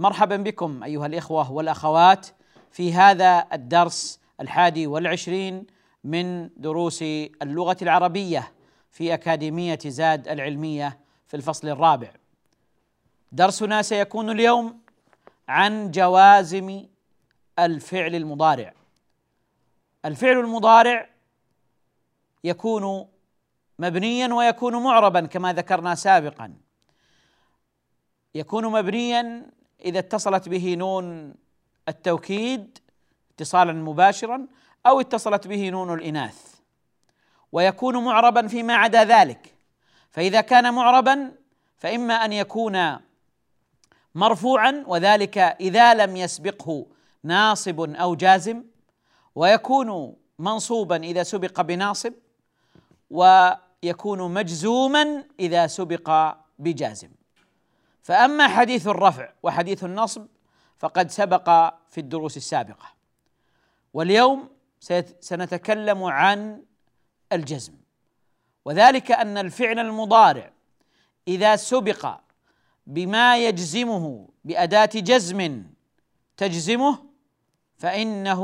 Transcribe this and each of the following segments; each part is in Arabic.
مرحبا بكم أيها الإخوة والأخوات في هذا الدرس الحادي والعشرين من دروس اللغة العربية في أكاديمية زاد العلمية في الفصل الرابع. درسنا سيكون اليوم عن جوازم الفعل المضارع. الفعل المضارع يكون مبنيا ويكون معربا كما ذكرنا سابقا. يكون مبنيا إذا اتصلت به نون التوكيد اتصالا مباشرا أو اتصلت به نون الإناث. ويكون معربا فيما عدا ذلك. فإذا كان معربا فإما أن يكون مرفوعا وذلك إذا لم يسبقه ناصب أو جازم. ويكون منصوبا إذا سبق بناصب. ويكون مجزوما إذا سبق بجازم. فأما حديث الرفع وحديث النصب فقد سبق في الدروس السابقة. واليوم سنتكلم عن الجزم. وذلك أن الفعل المضارع إذا سبق بما يجزمه بأداة جزم تجزمه فإنه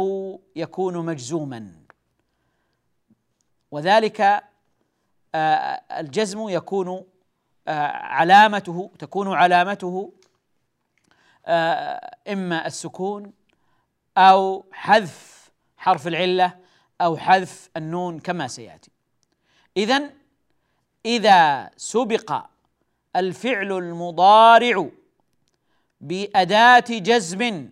يكون مجزوما. وذلك الجزم يكون علامته تكون علامته آه، إما السكون أو حذف حرف العلة أو حذف النون كما سيأتي. اذا إذا سبق الفعل المضارع بأداة جزم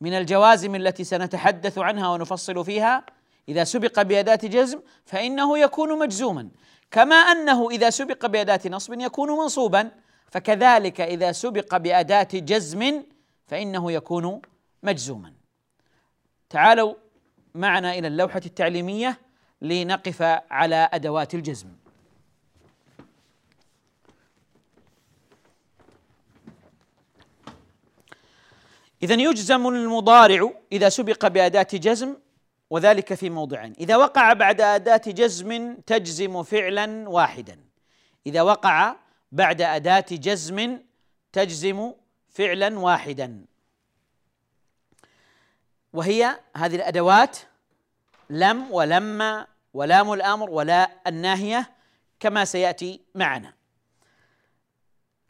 من الجوازم التي سنتحدث عنها ونفصل فيها إذا سبق بأداة جزم فإنه يكون مجزوما. كما أنه إذا سبق بأداة نصب يكون منصوبا فكذلك إذا سبق بأداة جزم فإنه يكون مجزوما. تعالوا معنا إلى اللوحة التعليمية لنقف على أدوات الجزم. إذا يجزم المضارع إذا سبق بأداة جزم وذلك في موضعين. إذا وقع بعد أداة جزم تجزم فعلا واحدا. إذا وقع بعد أداة جزم تجزم فعلا واحدا. وهي هذه الأدوات لم ولما ولام الأمر ولا الناهية كما سيأتي معنا.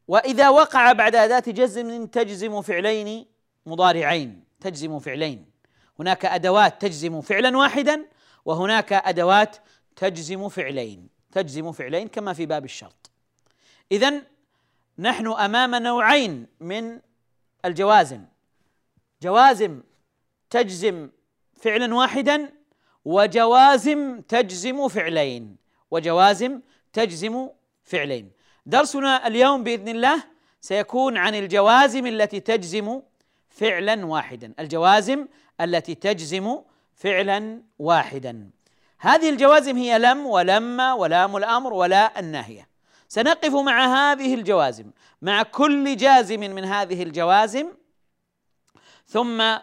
وإذا وقع بعد أداة جزم تجزم فعلين مضارعين. تجزم فعلين. هناك أدوات تجزم فعلا واحدا وهناك أدوات تجزم فعلين. تجزم فعلين كما في باب الشرط. اذا نحن أمام نوعين من الجوازم. جوازم تجزم فعلا واحدا وجوازم تجزم فعلين. وجوازم تجزم فعلين. درسنا اليوم بإذن الله سيكون عن الجوازم التي تجزم فعلا واحدا. الجوازم التي تجزم فعلا واحدا. هذه الجوازم هي لم ولما ولام الأمر ولا الناهية. سنقف مع هذه الجوازم مع كل جازم من هذه الجوازم ثم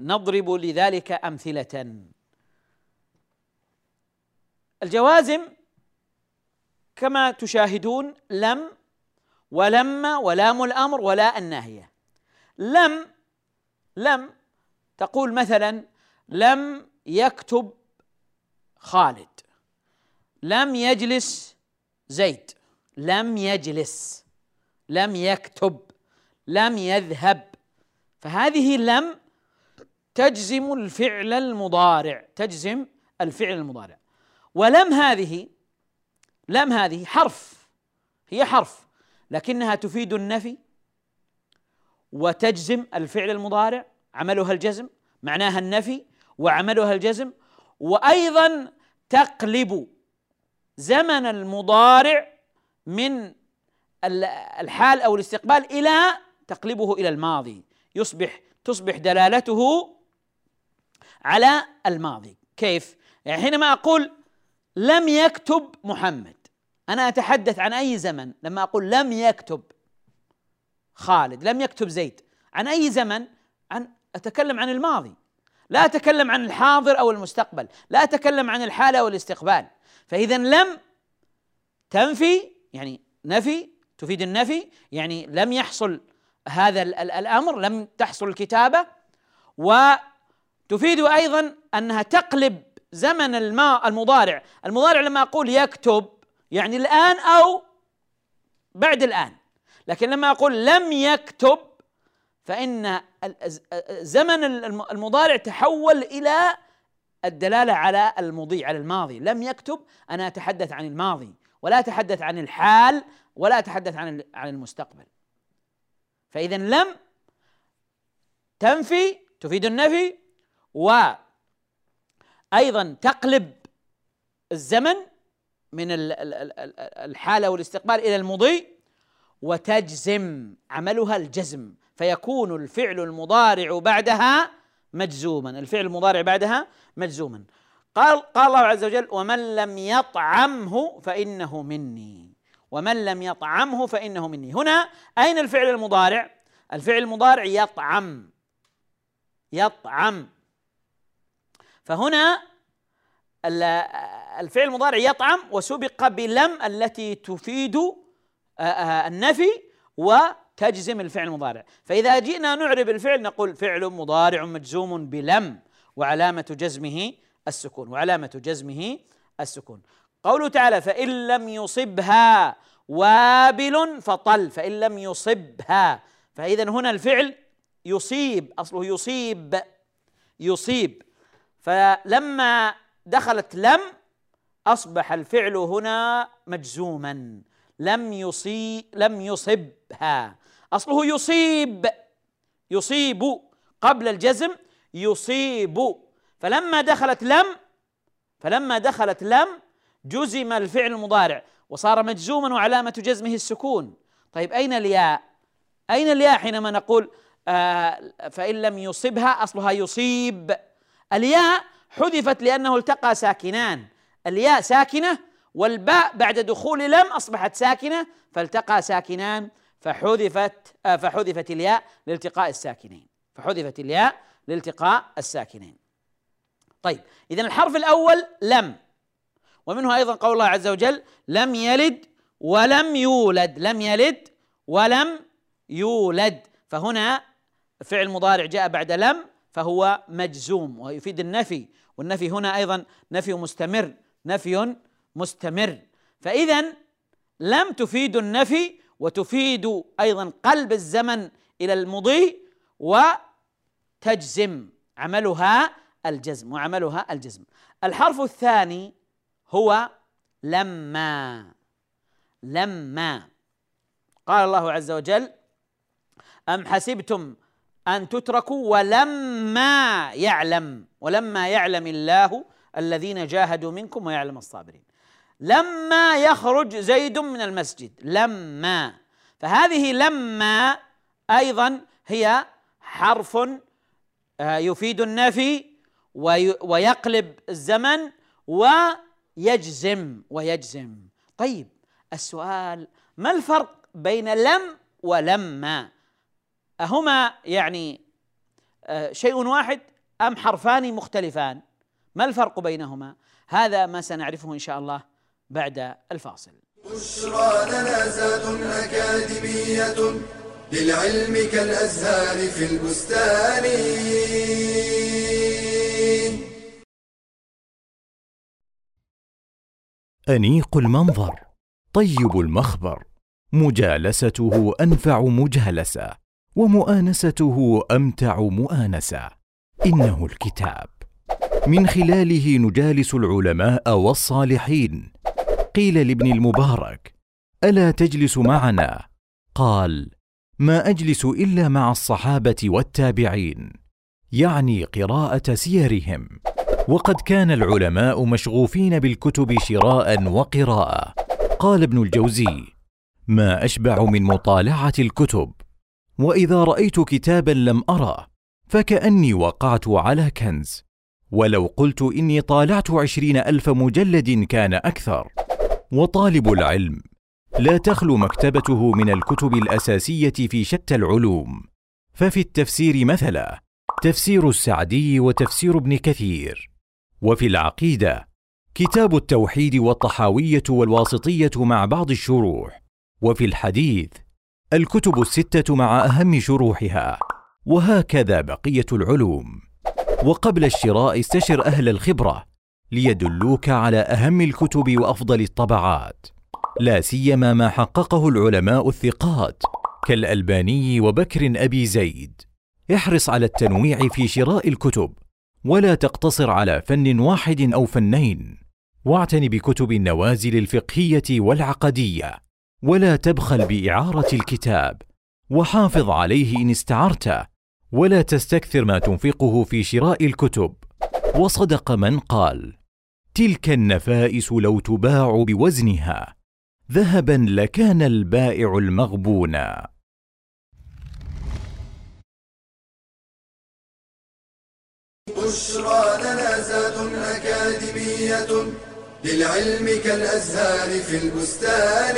نضرب لذلك أمثلة. الجوازم كما تشاهدون لم ولما ولام الأمر ولا الناهية. لم لم تقول مثلا لم يكتب خالد لم يجلس زيد لم يجلس لم يكتب لم يذهب. فهذه لم تجزم الفعل المضارع تجزم الفعل المضارع. ولم هذه لم هذه حرف هي حرف لكنها تفيد النفي وتجزم الفعل المضارع. عملها الجزم معناها النفي وعملها الجزم. وأيضا تقلب زمن المضارع من الحال أو الاستقبال إلى تقلبه إلى الماضي. يصبح تصبح دلالته على الماضي. كيف؟ يعني حينما أقول لم يكتب محمد أنا أتحدث عن أي زمن؟ لما أقول لم يكتب خالد لم يكتب زيد عن أي زمن؟ عن أتكلم عن الماضي. لا أتكلم عن الحاضر أو المستقبل. لا أتكلم عن الحال أو الاستقبال. فاذا لم تنفي يعني نفي تفيد النفي يعني لم يحصل هذا الأمر لم تحصل الكتابة. وتفيد أيضا أنها تقلب زمن الماء المضارع. المضارع لما أقول يكتب يعني الآن أو بعد الآن. لكن لما أقول لم يكتب فإن زمن المضارع تحول إلى الدلالة على المضي على الماضي. لم يكتب أنا أتحدث عن الماضي ولا أتحدث عن الحال ولا أتحدث عن عن المستقبل. فاذا لم تنفي تفيد النفي وأيضا تقلب الزمن من الحالة والاستقبال إلى المضي وتجزم عملها الجزم. فيكون الفعل المضارع بعدها مجزوما. الفعل المضارع بعدها مجزوما. قال قال الله عز وجل ومن لم يطعمه فإنه مني. ومن لم يطعمه فإنه مني. هنا أين الفعل المضارع؟ الفعل المضارع يطعم. يطعم. فهنا الفعل المضارع يطعم وسبق بلم التي تفيد النفي وتجزم الفعل المضارع فإذا جئنا نعرب الفعل نقول فعل مضارع مجزوم بلم وعلامة جزمه السكون وعلامة جزمه السكون. قوله تعالى فإن لم يصبها وابل فطل فإن لم يصبها. فإذا هنا الفعل يصيب أصله يصيب يصيب. فلما دخلت لم أصبح الفعل هنا مجزوما. لم يصيب لم يصبها. أصله يصيب يصيب قبل الجزم يصيب. فلما دخلت لم فلما دخلت لم جزم الفعل المضارع وصار مجزوما وعلامة جزمه السكون. طيب أين الياء؟ أين الياء حينما نقول آه فإن لم يصبها أصلها يصيب؟ الياء حذفت لأنه التقى ساكنان. الياء ساكنة والباء بعد دخول لم أصبحت ساكنة فالتقى ساكنان. فحذفت آه فحذفت الياء لالتقاء الساكنين. فحذفت الياء لالتقاء الساكنين. طيب إذا الحرف الأول لم. ومنه أيضا قول الله عز وجل لم يلد ولم يولد. لم يلد ولم يولد. فهنا فعل مضارع جاء بعد لم فهو مجزوم ويفيد النفي. والنفي هنا أيضا نفي مستمر نفي مستمر. فإذا لم تفيد النفي وتفيد أيضا قلب الزمن إلى المضي وتجزم عملها الجزم وعملها الجزم. الحرف الثاني هو لما. لما. قال الله عز وجل أم حسبتم أن تتركوا ولما يعلم ولما يعلم الله الذين جاهدوا منكم ويعلم الصابرين. لما يخرج زيد من المسجد لما. فهذه لما أيضا هي حرف آه، يفيد النفي ويقلب الزمن ويجزم ويجزم. طيب السؤال ما الفرق بين لم ولما؟ أهما يعني آه، شيء واحد أم حرفان مختلفان؟ ما الفرق بينهما؟ هذا ما سنعرفه إن شاء الله. بعد الفاصل. بشرى لنا زاد أكاديمية للعلم كالأزهار في البستان. أنيق المنظر طيب المخبر مجالسته أنفع مجالسة ومؤانسته أمتع مؤانسة. إنه الكتاب. من خلاله نجالس العلماء والصالحين قيل لابن المبارك ألا تجلس معنا؟ قال ما أجلس إلا مع الصحابة والتابعين يعني قراءة سيرهم وقد كان العلماء مشغوفين بالكتب شراء وقراءة. قال ابن الجوزي ما أشبع من مطالعة الكتب وإذا رأيت كتابا لم أرى فكأني وقعت على كنز ولو قلت إني طالعت عشرين ألف مجلد كان أكثر. وطالب العلم. لا تخلو مكتبته من الكتب الأساسية في شتى العلوم. ففي التفسير مثلا تفسير السعدي وتفسير ابن كثير. وفي العقيدة كتاب التوحيد والطحاوية والواسطية مع بعض الشروح. وفي الحديث الكتب الستة مع أهم شروحها. وهكذا بقية العلوم. وقبل الشراء استشر أهل الخبرة. ليدلوك على أهم الكتب وأفضل الطبعات. لا سيما ما حققه العلماء الثقات كالألباني وبكر أبي زيد. احرص على التنويع في شراء الكتب ولا تقتصر على فن واحد أو فنين. واعتن بكتب النوازل الفقهية والعقدية ولا تبخل بإعارة الكتاب. وحافظ عليه إن استعرته ولا تستكثر ما تنفقه في شراء الكتب. وصدق من قال تلك النفائس لو تباع بوزنها ذهبا لكان البائع المغبونا بشرى لنا زاد أكاديمية للعلم كالأزهار في البستان.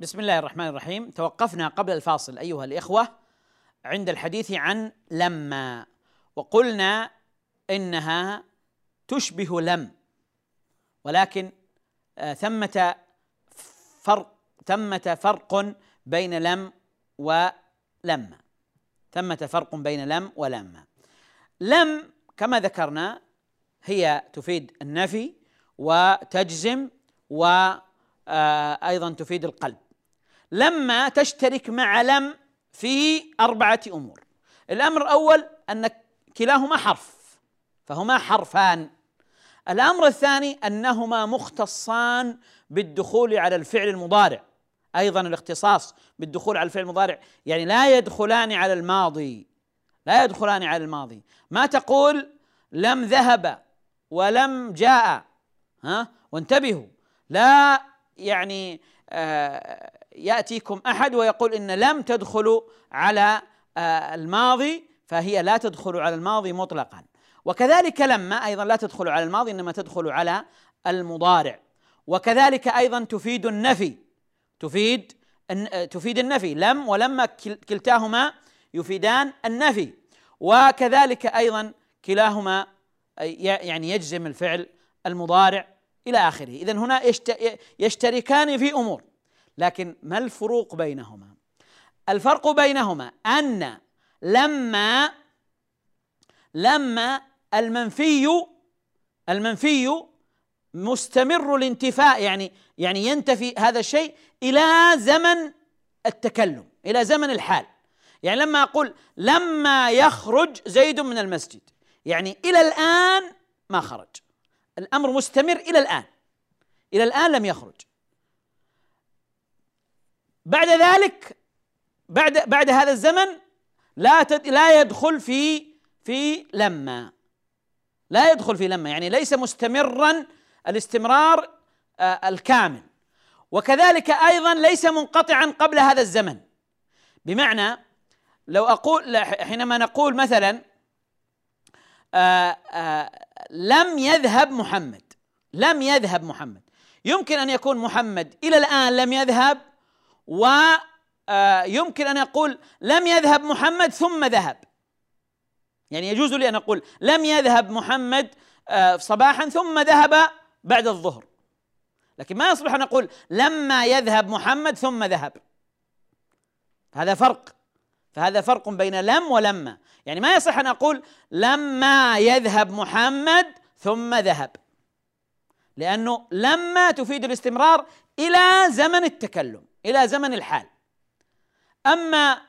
بسم الله الرحمن الرحيم. توقفنا قبل الفاصل أيها الإخوة عند الحديث عن لما وقلنا إنها تشبه لم. ولكن آه، ثمة فرق ثمة فرق بين لم ولما ثمة فرق بين لم ولما لم كما ذكرنا هي تفيد النفي وتجزم وأيضا تفيد القلب. لما تشترك مع لم في أربعة أمور. الأمر الأول أن كلاهما حرف. فهما حرفان. الأمر الثاني أنهما مختصان بالدخول على الفعل المضارع. أيضا الاختصاص بالدخول على الفعل المضارع. يعني لا يدخلان على الماضي. لا يدخلان على الماضي. ما تقول لم ذهب ولم جاء. ها؟ وانتبهوا. لا يعني آه يأتيكم أحد ويقول إن لم تدخل على آه الماضي فهي لا تدخل على الماضي مطلقا. وكذلك لما أيضا لا تدخل على الماضي إنما تدخل على المضارع. وكذلك أيضا تفيد النفي. تفيد تفيد النفي. لم ولما كلتاهما يفيدان النفي. وكذلك أيضا كلاهما يعني يجزم الفعل المضارع إلى آخره. اذا هنا يشتركان في أمور. لكن ما الفروق بينهما؟ الفرق بينهما أن لما لما المنفي المنفي مستمر الانتفاء يعني يعني ينتفي هذا الشيء إلى زمن التكلم إلى زمن الحال. يعني لما أقول لما يخرج زيد من المسجد يعني إلى الآن ما خرج. الأمر مستمر إلى الآن إلى الآن لم يخرج. بعد ذلك بعد بعد هذا الزمن لا لا يدخل في في لما. لا يدخل في لما يعني ليس مستمرا الاستمرار آه، الكامل. وكذلك أيضا ليس منقطعا قبل هذا الزمن. بمعنى لو أقول حينما نقول مثلا آآ آه، آآ آه، لم يذهب محمد لم يذهب محمد. يمكن أن يكون محمد إلى الآن لم يذهب ويمكن أن أقول لم يذهب محمد ثم ذهب. يعني يجوز لي أن أقول لم يذهب محمد صباحا ثم ذهب بعد الظهر. لكن ما يصلح أن نقول لما يذهب محمد ثم ذهب. هذا فرق. فهذا فرق بين لم ولما يعني ما يصح أن أقول لما يذهب محمد ثم ذهب. لأنه لما تفيد الاستمرار إلى زمن التكلم إلى زمن الحال. أما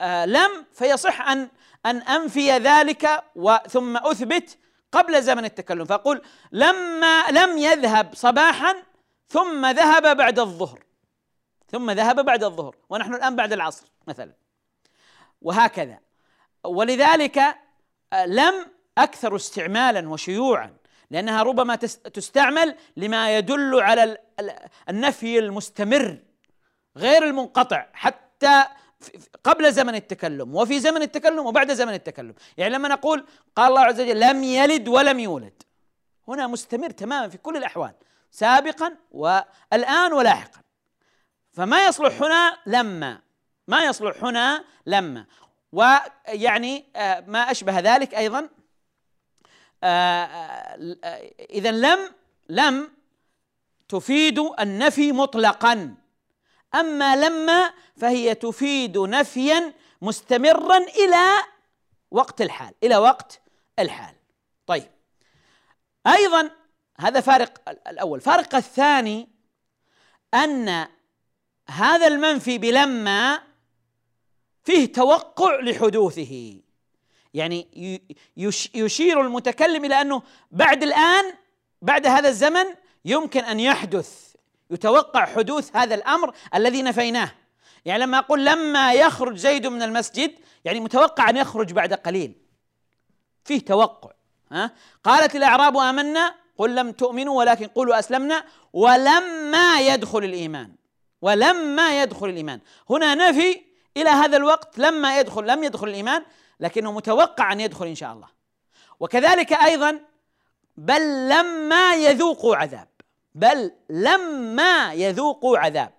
آه لم فيصح أن أن أنفي ذلك ثم أثبت قبل زمن التكلم. فأقول لما لم يذهب صباحا ثم ذهب بعد الظهر. ثم ذهب بعد الظهر ونحن الآن بعد العصر مثلا. وهكذا. ولذلك لم أكثر استعمالا وشيوعا لأنها ربما تستعمل لما يدل على النفي المستمر غير المنقطع حتى قبل زمن التكلم وفي زمن التكلم وبعد زمن التكلم. يعني لما نقول قال الله عز وجل لم يلد ولم يولد. هنا مستمر تماما في كل الأحوال سابقا والآن ولاحقا. فما يصلح هنا لما ما يصلح هنا لما. ويعني آه، ما أشبه ذلك أيضا آه، آه، إذا لم لم تفيد النفي مطلقا. أما لما فهي تفيد نفيا مستمرا إلى وقت الحال إلى وقت الحال. طيب. أيضا هذا فارق الأول. فارق الثاني أن هذا المنفي بلما فيه توقع لحدوثه. يعني يشير المتكلم إلى أنه بعد الآن بعد هذا الزمن يمكن أن يحدث يتوقع حدوث هذا الأمر الذي نفيناه. يعني لما أقول لما يخرج زيد من المسجد يعني متوقع أن يخرج بعد قليل. فيه توقع ها؟ قالت الأعراب آمنا قل لم تؤمنوا ولكن قولوا أسلمنا ولما يدخل الإيمان ولما يدخل الإيمان. هنا نفي إلى هذا الوقت لما يدخل لم يدخل الإيمان لكنه متوقع أن يدخل إن شاء الله. وكذلك أيضا بل لما يذوقوا عذاب. بل لما يذوقوا عذاب.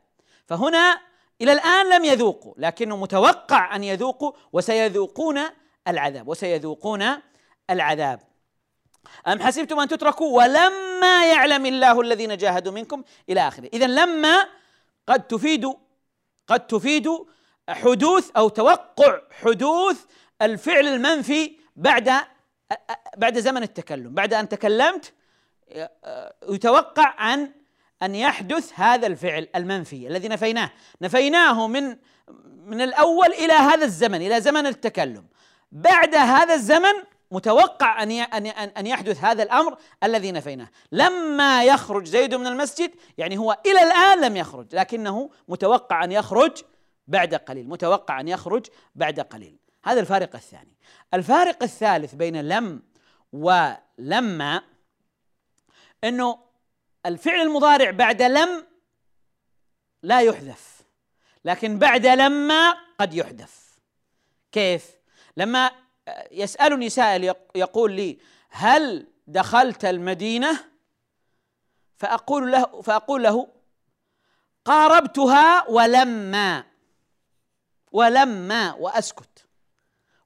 فهنا إلى الآن لم يذوقوا لكنه متوقع أن يذوقوا وسيذوقون العذاب وسيذوقون العذاب. أم حسبتم أن تتركوا؟ ولما يعلم الله الذين جاهدوا منكم إلى آخره. إذا لما قد تفيد قد تفيد حدوث أو توقع حدوث الفعل المنفي بعد بعد زمن التكلم بعد أن تكلمت يتوقع أن أن يحدث هذا الفعل المنفي الذي نفيناه. نفيناه من من الأول إلى هذا الزمن إلى زمن التكلم. بعد هذا الزمن متوقع أن أن أن يحدث هذا الأمر الذي نفيناه. لما يخرج زيد من المسجد يعني هو إلى الآن لم يخرج لكنه متوقع أن يخرج بعد قليل متوقع أن يخرج بعد قليل. هذا الفارق الثاني. الفارق الثالث بين لم ولما إنه الفعل المضارع بعد لم لا يحذف لكن بعد لما قد يحذف. كيف؟ لما يسالني سائل يقول لي هل دخلت المدينة؟ فأقول له فأقول له قاربتها ولما ولما وأسكت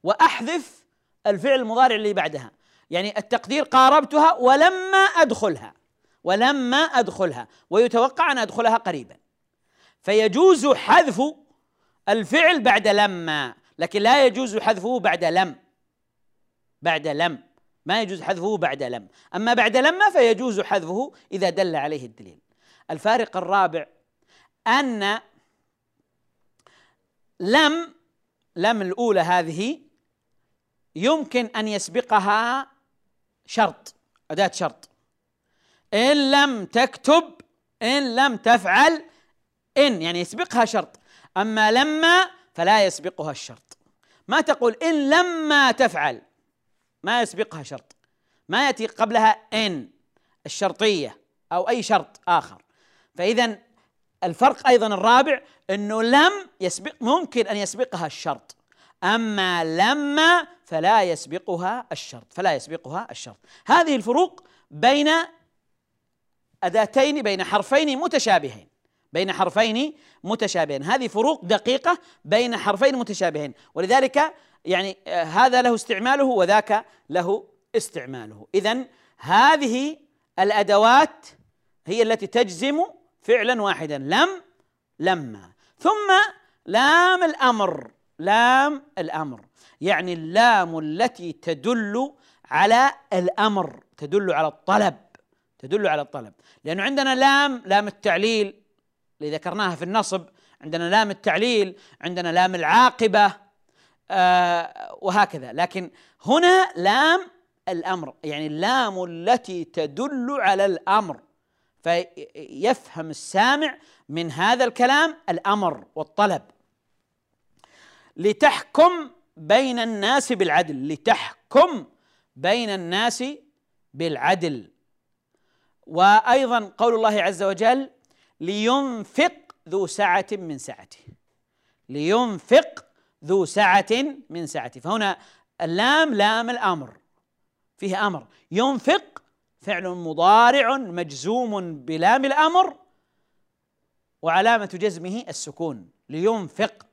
وأحذف الفعل المضارع اللي بعدها. يعني التقدير قاربتها ولما أدخلها ولما أدخلها ويتوقع أن أدخلها قريبا. فيجوز حذف الفعل بعد لما لكن لا يجوز حذفه بعد لم بعد لم ما يجوز حذفه بعد لم. أما بعد لما فيجوز حذفه إذا دل عليه الدليل. الفارق الرابع أن لم لم الأولى هذه يمكن أن يسبقها شرط أداة شرط. إن لم تكتب إن لم تفعل إن يعني يسبقها شرط. أما لما فلا يسبقها الشرط. ما تقول إن لما تفعل ما يسبقها شرط. ما يأتي قبلها إن الشرطية أو أي شرط آخر. فإذا الفرق أيضا الرابع أنه لم يسبق ممكن أن يسبقها الشرط. أما لما فلا يسبقها الشرط فلا يسبقها الشرط. هذه الفروق بين أداتين بين حرفين متشابهين بين حرفين متشابهين. هذه فروق دقيقة بين حرفين متشابهين. ولذلك يعني آه، هذا له استعماله وذاك له استعماله. إذا هذه الأدوات هي التي تجزم فعلا واحدا لم لما. ثم لام الأمر. لام الأمر. يعني اللام التي تدل على الأمر تدل على الطلب تدل على الطلب. لأنه عندنا لام لام التعليل اللي ذكرناها في النصب عندنا لام التعليل عندنا لام العاقبة آه وهكذا. لكن هنا لام الأمر يعني اللام التي تدل على الأمر. فيفهم السامع من هذا الكلام الأمر والطلب. لتحكم بين الناس بالعدل لتحكم بين الناس بالعدل. وأيضا قول الله عز وجل لينفق ذو سعة من سعته. لينفق ذو سعة من سعته. فهنا اللام لام الأمر. فيه أمر. ينفق فعل مضارع مجزوم بلام الأمر وعلامة جزمه السكون. لينفق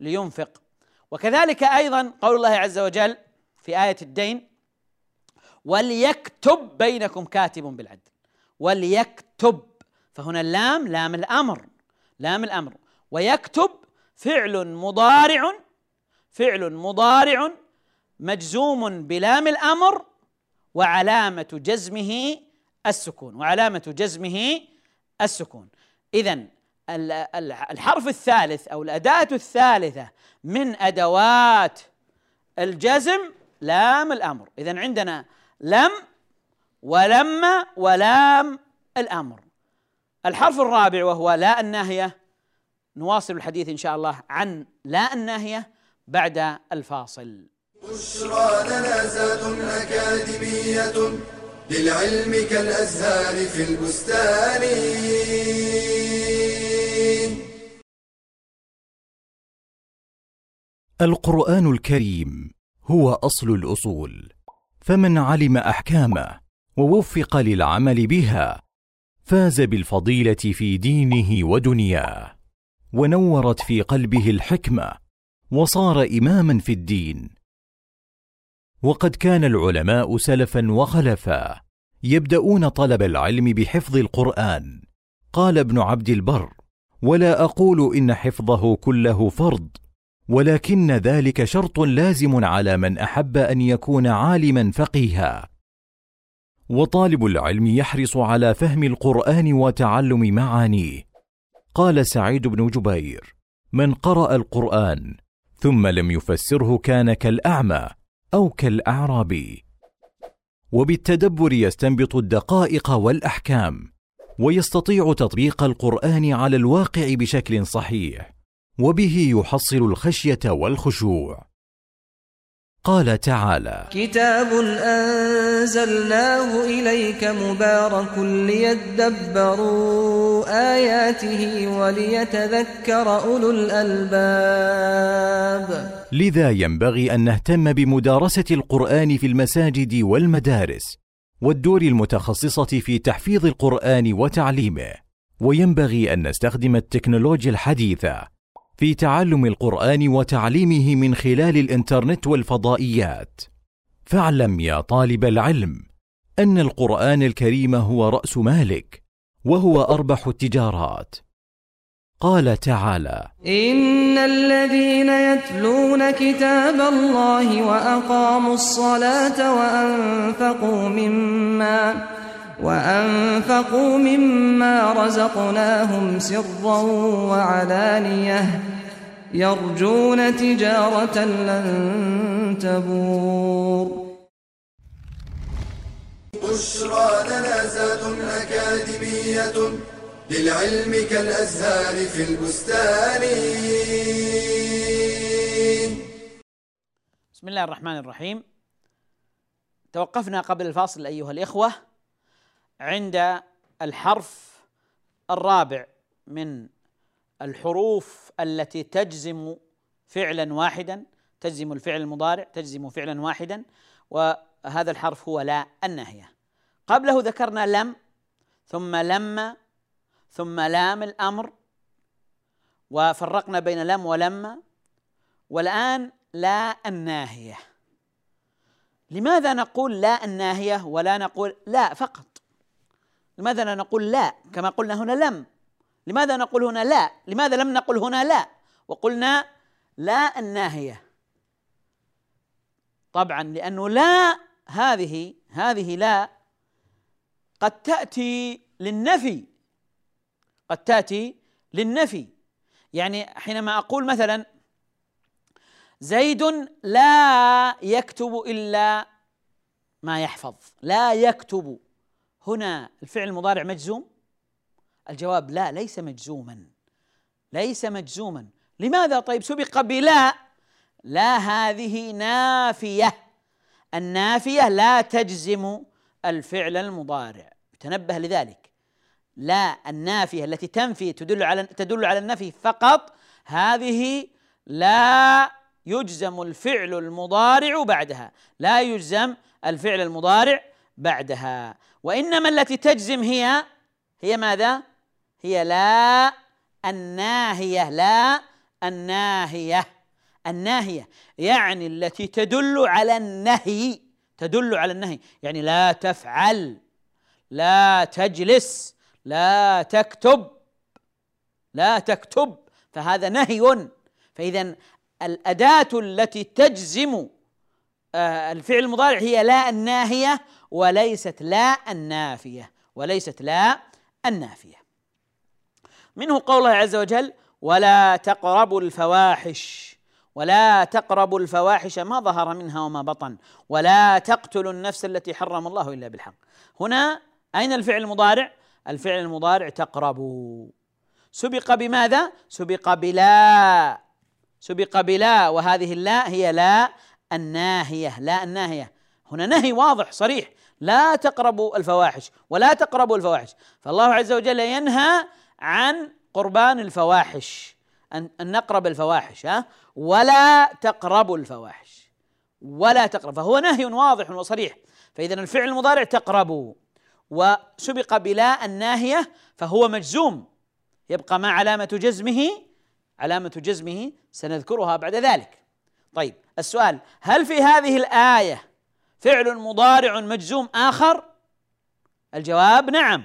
لينفق. وكذلك أيضا قول الله عز وجل في آية الدين وليكتب بينكم كاتب بالعدل. وليكتب. فهنا اللام لام الأمر لام الأمر. ويكتب فعل مضارع فعل مضارع مجزوم بلام الأمر وعلامة جزمه السكون وعلامة جزمه السكون. إذا الحرف الثالث أو الأداة الثالثة من أدوات الجزم لام الأمر. إذا عندنا لم ولما ولام الأمر. الحرف الرابع وهو لا الناهية. نواصل الحديث إن شاء الله عن لا الناهية بعد الفاصل. بشرى لنا زاد أكاديمية للعلم كالأزهار في البستان. القرآن الكريم هو أصل الأصول فمن علم أحكامه ووفق للعمل بها فاز بالفضيلة في دينه ودنياه ونورت في قلبه الحكمة وصار إماما في الدين. وقد كان العلماء سلفا وخلفا يبدأون طلب العلم بحفظ القرآن. قال ابن عبد البر ولا أقول إن حفظه كله فرض ولكن ذلك شرط لازم على من أحب أن يكون عالما فقيها. وطالب العلم يحرص على فهم القرآن وتعلم معانيه. قال سعيد بن جبير من قرأ القرآن ثم لم يفسره كان كالأعمى أو كالاعرابي وبالتدبر يستنبط الدقائق والأحكام ويستطيع تطبيق القرآن على الواقع بشكل صحيح. وبه يحصل الخشية والخشوع. قال تعالى كتاب أنزلناه إليك مبارك ليدبروا آياته وليتذكر أولو الألباب. لذا ينبغي أن نهتم بمدارسة القرآن في المساجد والمدارس والدور المتخصصة في تحفيظ القرآن وتعليمه وينبغي أن نستخدم التكنولوجيا الحديثة في تعلم القرآن وتعليمه من خلال الإنترنت والفضائيات. فاعلم يا طالب العلم أن القرآن الكريم هو رأس مالك وهو أربح التجارات. قال تعالى إن الذين يتلون كتاب الله وأقاموا الصلاة وأنفقوا مما وأنفقوا مما رزقناهم سرا وعلانية يرجون تجارة لن تبور. بشرى لنا زاد أكاديمية للعلم كالأزهار في البستان. بسم الله الرحمن الرحيم. توقفنا قبل الفاصل أيها الإخوة. عند الحرف الرابع من الحروف التي تجزم فعلا واحدا تجزم الفعل المضارع تجزم فعلا واحدا وهذا الحرف هو لا الناهية. قبله ذكرنا لم ثم لما ثم لام الأمر وفرقنا بين لم ولما والآن لا الناهية. لماذا نقول لا الناهية ولا نقول لا فقط؟ لماذا لا نقول لا كما قلنا هنا لم؟ لماذا نقول هنا لا؟ لماذا لم نقل هنا لا؟ وقلنا لا الناهية. طبعا لأنه لا هذه هذه لا قد تأتي للنفي. قد تأتي للنفي. يعني حينما أقول مثلا زيد لا يكتب إلا ما يحفظ. لا يكتب. هنا الفعل المضارع مجزوم؟ الجواب لا ليس مجزوما. ليس مجزوما. لماذا؟ طيب سبق بلا. لا هذه نافية. النافية لا تجزم الفعل المضارع. تنبه لذلك. لا النافية التي تنفي تدل على تدل على النفي فقط هذه لا يجزم الفعل المضارع بعدها. لا يجزم الفعل المضارع بعدها. وإنما التي تجزم هي هي ماذا؟ هي لا الناهية لا الناهية الناهية. يعني التي تدل على النهي تدل على النهي. يعني لا تفعل لا تجلس لا تكتب لا تكتب. فهذا نهي. فإذا الأداة التي تجزم آه، الفعل المضارع هي لا الناهية وليست لا النافية وليست لا النافية. منه قول الله عز وجل ولا تقربوا الفواحش ولا تقربوا الفواحش ما ظهر منها وما بطن ولا تقتلوا النفس التي حرم الله إلا بالحق. هنا أين الفعل المضارع؟ الفعل المضارع تقربوا. سبق بماذا؟ سبق بلا سبق بلا وهذه اللا هي لا الناهية لا الناهية. هنا نهي واضح صريح. لا تقربوا الفواحش ولا تقربوا الفواحش. فالله عز وجل ينهى عن قربان الفواحش أن, نقرب الفواحش ها؟ ولا تقربوا الفواحش. ولا تقرب فهو نهي واضح وصريح. فإذا الفعل المضارع تقربوا. وسبق بلا الناهية فهو مجزوم. يبقى ما علامة جزمه؟ علامة جزمه سنذكرها بعد ذلك. طيب السؤال هل في هذه الآية فعل مضارع مجزوم آخر؟ الجواب نعم.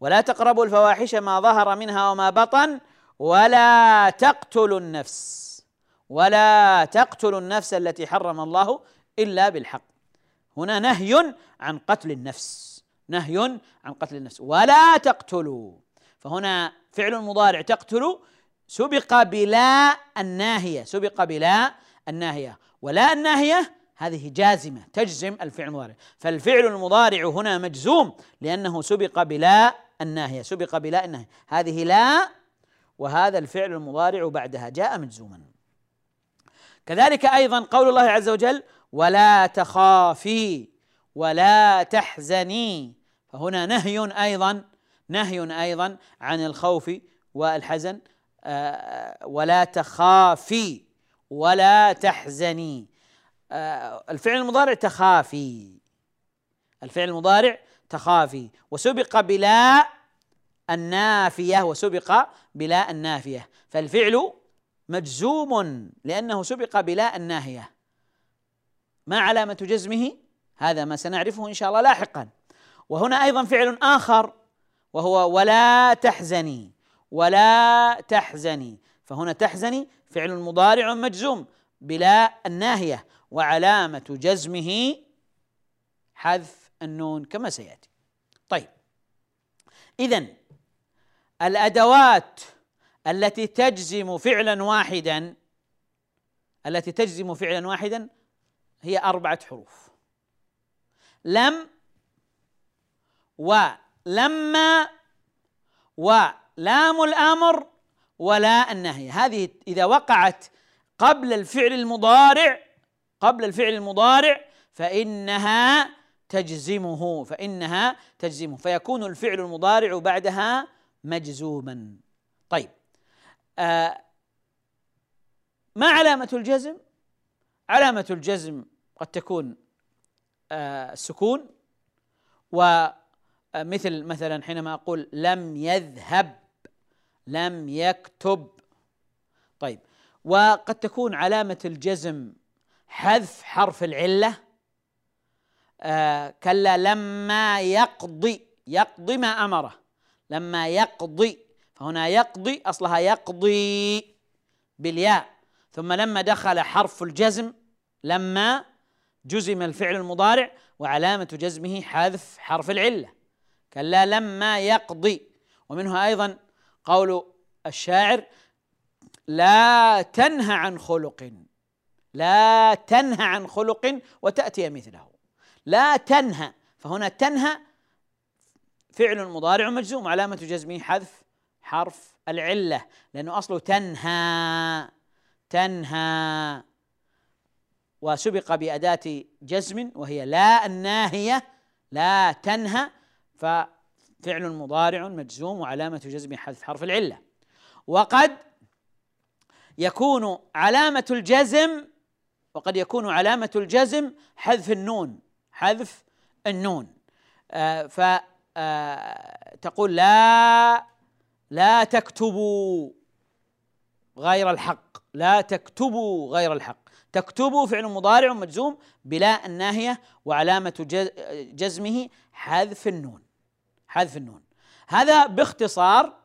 ولا تقربوا الفواحش ما ظهر منها وما بطن ولا تقتلوا النفس ولا تقتلوا النفس التي حرم الله إلا بالحق. هنا نهي عن قتل النفس نهي عن قتل النفس. ولا تقتلوا. فهنا فعل مضارع تقتل سبق بلا الناهية سبق بلا الناهية. ولا الناهية هذه جازمة تجزم الفعل المضارع. فالفعل المضارع هنا مجزوم لأنه سبق بلا الناهية سبق بلا الناهية. هذه لا وهذا الفعل المضارع بعدها جاء مجزوما. كذلك أيضا قول الله عز وجل ولا تخافي ولا تحزني فهنا نهي أيضا نهي أيضا عن الخوف والحزن. آه، ولا تخافي ولا تحزني. الفعل المضارع تخافي. الفعل المضارع تخافي. وسبق بلا النافية وسبق بلا النافية. فالفعل مجزوم لأنه سبق بلا الناهية. ما علامة جزمه؟ هذا ما سنعرفه إن شاء الله لاحقا. وهنا أيضا فعل آخر وهو ولا تحزني ولا تحزني. فهنا تحزني فعل مضارع مجزوم بلا الناهية. وعلامة جزمه حذف النون كما سيأتي. طيب. اذا الأدوات التي تجزم فعلا واحدا التي تجزم فعلا واحدا هي أربعة حروف. لم ولما ولام الأمر ولا النهي. هذه إذا وقعت قبل الفعل المضارع قبل الفعل المضارع فإنها تجزمه فإنها تجزمه فيكون الفعل المضارع بعدها مجزوما طيب آه ما علامة الجزم؟ علامة الجزم قد تكون آه السكون ومثل مثلا حينما أقول لم يذهب لم يكتب طيب وقد تكون علامة الجزم حذف حرف العلة آه كلا لما يقضي يقضي ما أمره. لما يقضي فهنا يقضي أصلها يقضي بالياء. ثم لما دخل حرف الجزم لما جزم الفعل المضارع وعلامة جزمه حذف حرف العلة. كلا لما يقضي. ومنها أيضا قول الشاعر لا تنهى عن خلق. لا تنهى عن خلق وتأتي مثله. لا تنهى فهنا تنهى فعل مضارع مجزوم علامة جزمه حذف حرف العلة لأنه أصله تنهى تنهى. وسبق بأداة جزم وهي لا الناهية لا تنهى ففعل مضارع مجزوم وعلامة جزم حذف حرف العلة. وقد يكون علامة الجزم وقد يكون علامة الجزم حذف النون حذف النون. آه فتقول آه لا لا تكتبوا غير الحق لا تكتبوا غير الحق. تكتبوا فعل مضارع مجزوم بلا الناهية وعلامة جزمه حذف النون حذف النون. هذا باختصار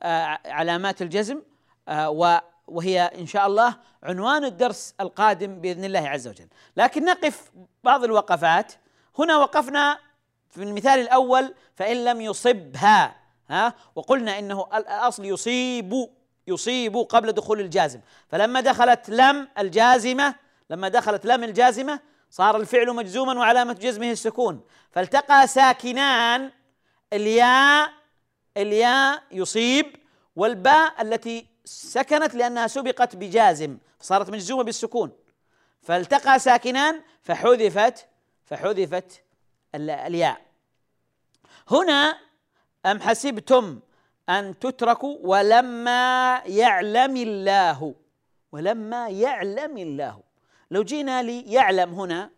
آه، علامات الجزم آه، وهي إن شاء الله عنوان الدرس القادم بإذن الله عز وجل، لكن نقف بعض الوقفات. هنا وقفنا في المثال الأول فإن لم يصبها ها؟ وقلنا إنه الأصل يصيب يصيب قبل دخول الجازم. فلما دخلت لم الجازمة لما دخلت لم الجازمة صار الفعل مجزوما وعلامة جزمه السكون. فالتقى ساكنان الياء الياء يصيب والباء التي سكنت لأنها سبقت بجازم صارت مجزومة بالسكون. فالتقى ساكنان فحذفت فحذفت الياء. هنا أم حسبتم أن تتركوا ولما يعلم الله ولما يعلم الله. لو جينا ليعلم هنا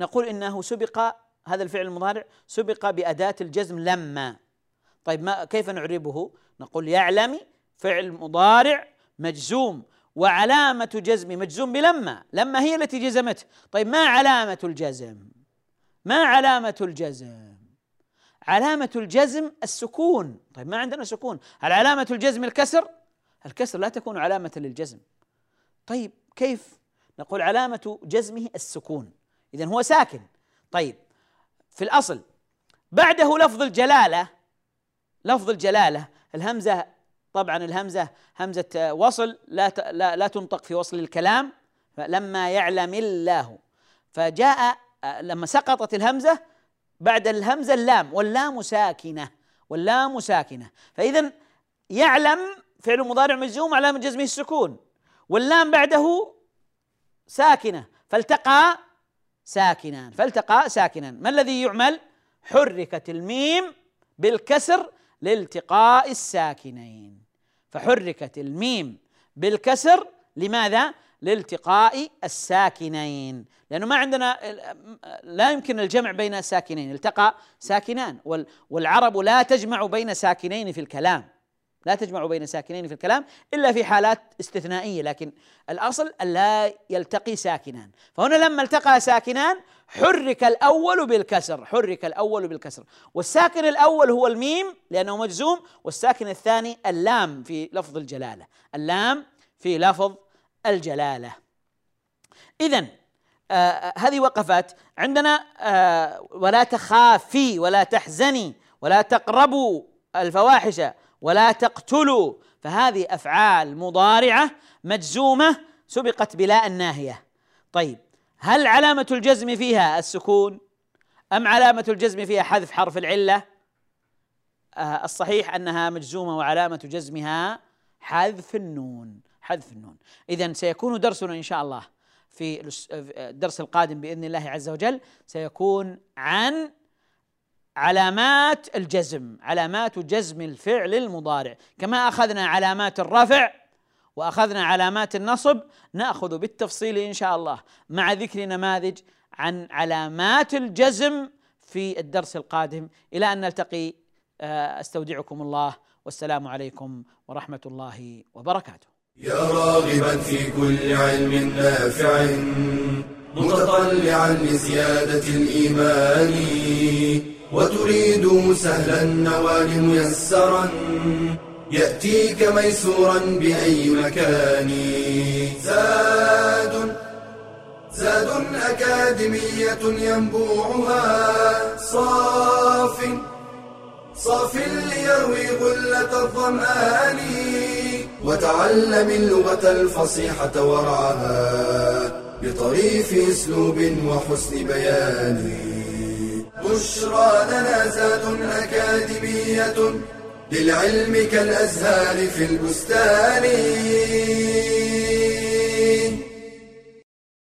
نقول إنه سبق هذا الفعل المضارع سبق بأداة الجزم لما. طيب ما كيف نعربه؟ نقول يعلم فعل مضارع مجزوم وعلامة جزم مجزوم بلما لما هي التي جزمته طيب ما علامة الجزم؟ ما علامة الجزم؟ علامة الجزم السكون. طيب ما عندنا سكون؟ هل علامة الجزم الكسر؟ الكسر لا تكون علامة للجزم. طيب كيف نقول علامة جزمه السكون؟ إذا هو ساكن. طيب في الأصل بعده لفظ الجلالة لفظ الجلالة الهمزة طبعا الهمزة همزة وصل لا لا, لا تنطق في وصل الكلام لما يعلم الله. فجاء لما سقطت الهمزة بعد الهمزة اللام واللام ساكنة واللام ساكنة. فإذا يعلم فعل مضارع مجزوم علامة جزمه السكون واللام بعده ساكنة. فالتقى ساكنان. فالتقى ساكنان. ما الذي يعمل؟ حركت الميم بالكسر لالتقاء الساكنين. فحركت الميم بالكسر لماذا؟ لالتقاء الساكنين. لأنه ما عندنا لا يمكن الجمع بين ساكنين التقى ساكنان والعرب لا تجمع بين ساكنين في الكلام. لا تجمع بين ساكنين في الكلام إلا في حالات استثنائية لكن الأصل أن لا يلتقي ساكنان. فهنا لما التقى ساكنان حرك الأول بالكسر حرك الأول بالكسر. والساكن الأول هو الميم لأنه مجزوم والساكن الثاني اللام في لفظ الجلالة. اللام في لفظ الجلالة. اذا آه, آه، هذه وقفات. عندنا آه ولا تخافي ولا تحزني ولا تقربوا الفواحش. ولا تقتلوا. فهذه أفعال مضارعة مجزومة سبقت بلا الناهية. طيب هل علامة الجزم فيها السكون؟ أم علامة الجزم فيها حذف حرف العلة؟ آه الصحيح أنها مجزومة وعلامة جزمها حذف النون. حذف النون. اذا سيكون درسنا إن شاء الله في الدرس القادم بإذن الله عز وجل. سيكون عن علامات الجزم علامات جزم الفعل المضارع. كما أخذنا علامات الرفع وأخذنا علامات النصب نأخذ بالتفصيل إن شاء الله مع ذكر نماذج عن علامات الجزم في الدرس القادم. إلى أن نلتقي آه، أستودعكم الله. والسلام عليكم ورحمة الله وبركاته. يا راغبا في كل علم نافع. متطلعا لزيادة الإيمان وتريد سهلا النوال ميسرا يأتيك ميسورا بأي مكان. زاد زاد أكاديمية ينبوعها صاف صاف ليروي غلة الظمآن وتعلم اللغة الفصيحة ورعاها بطريف أسلوب وحسن بيان. بشرى لنا زاد أكاديمية للعلم كالأزهار في البستان.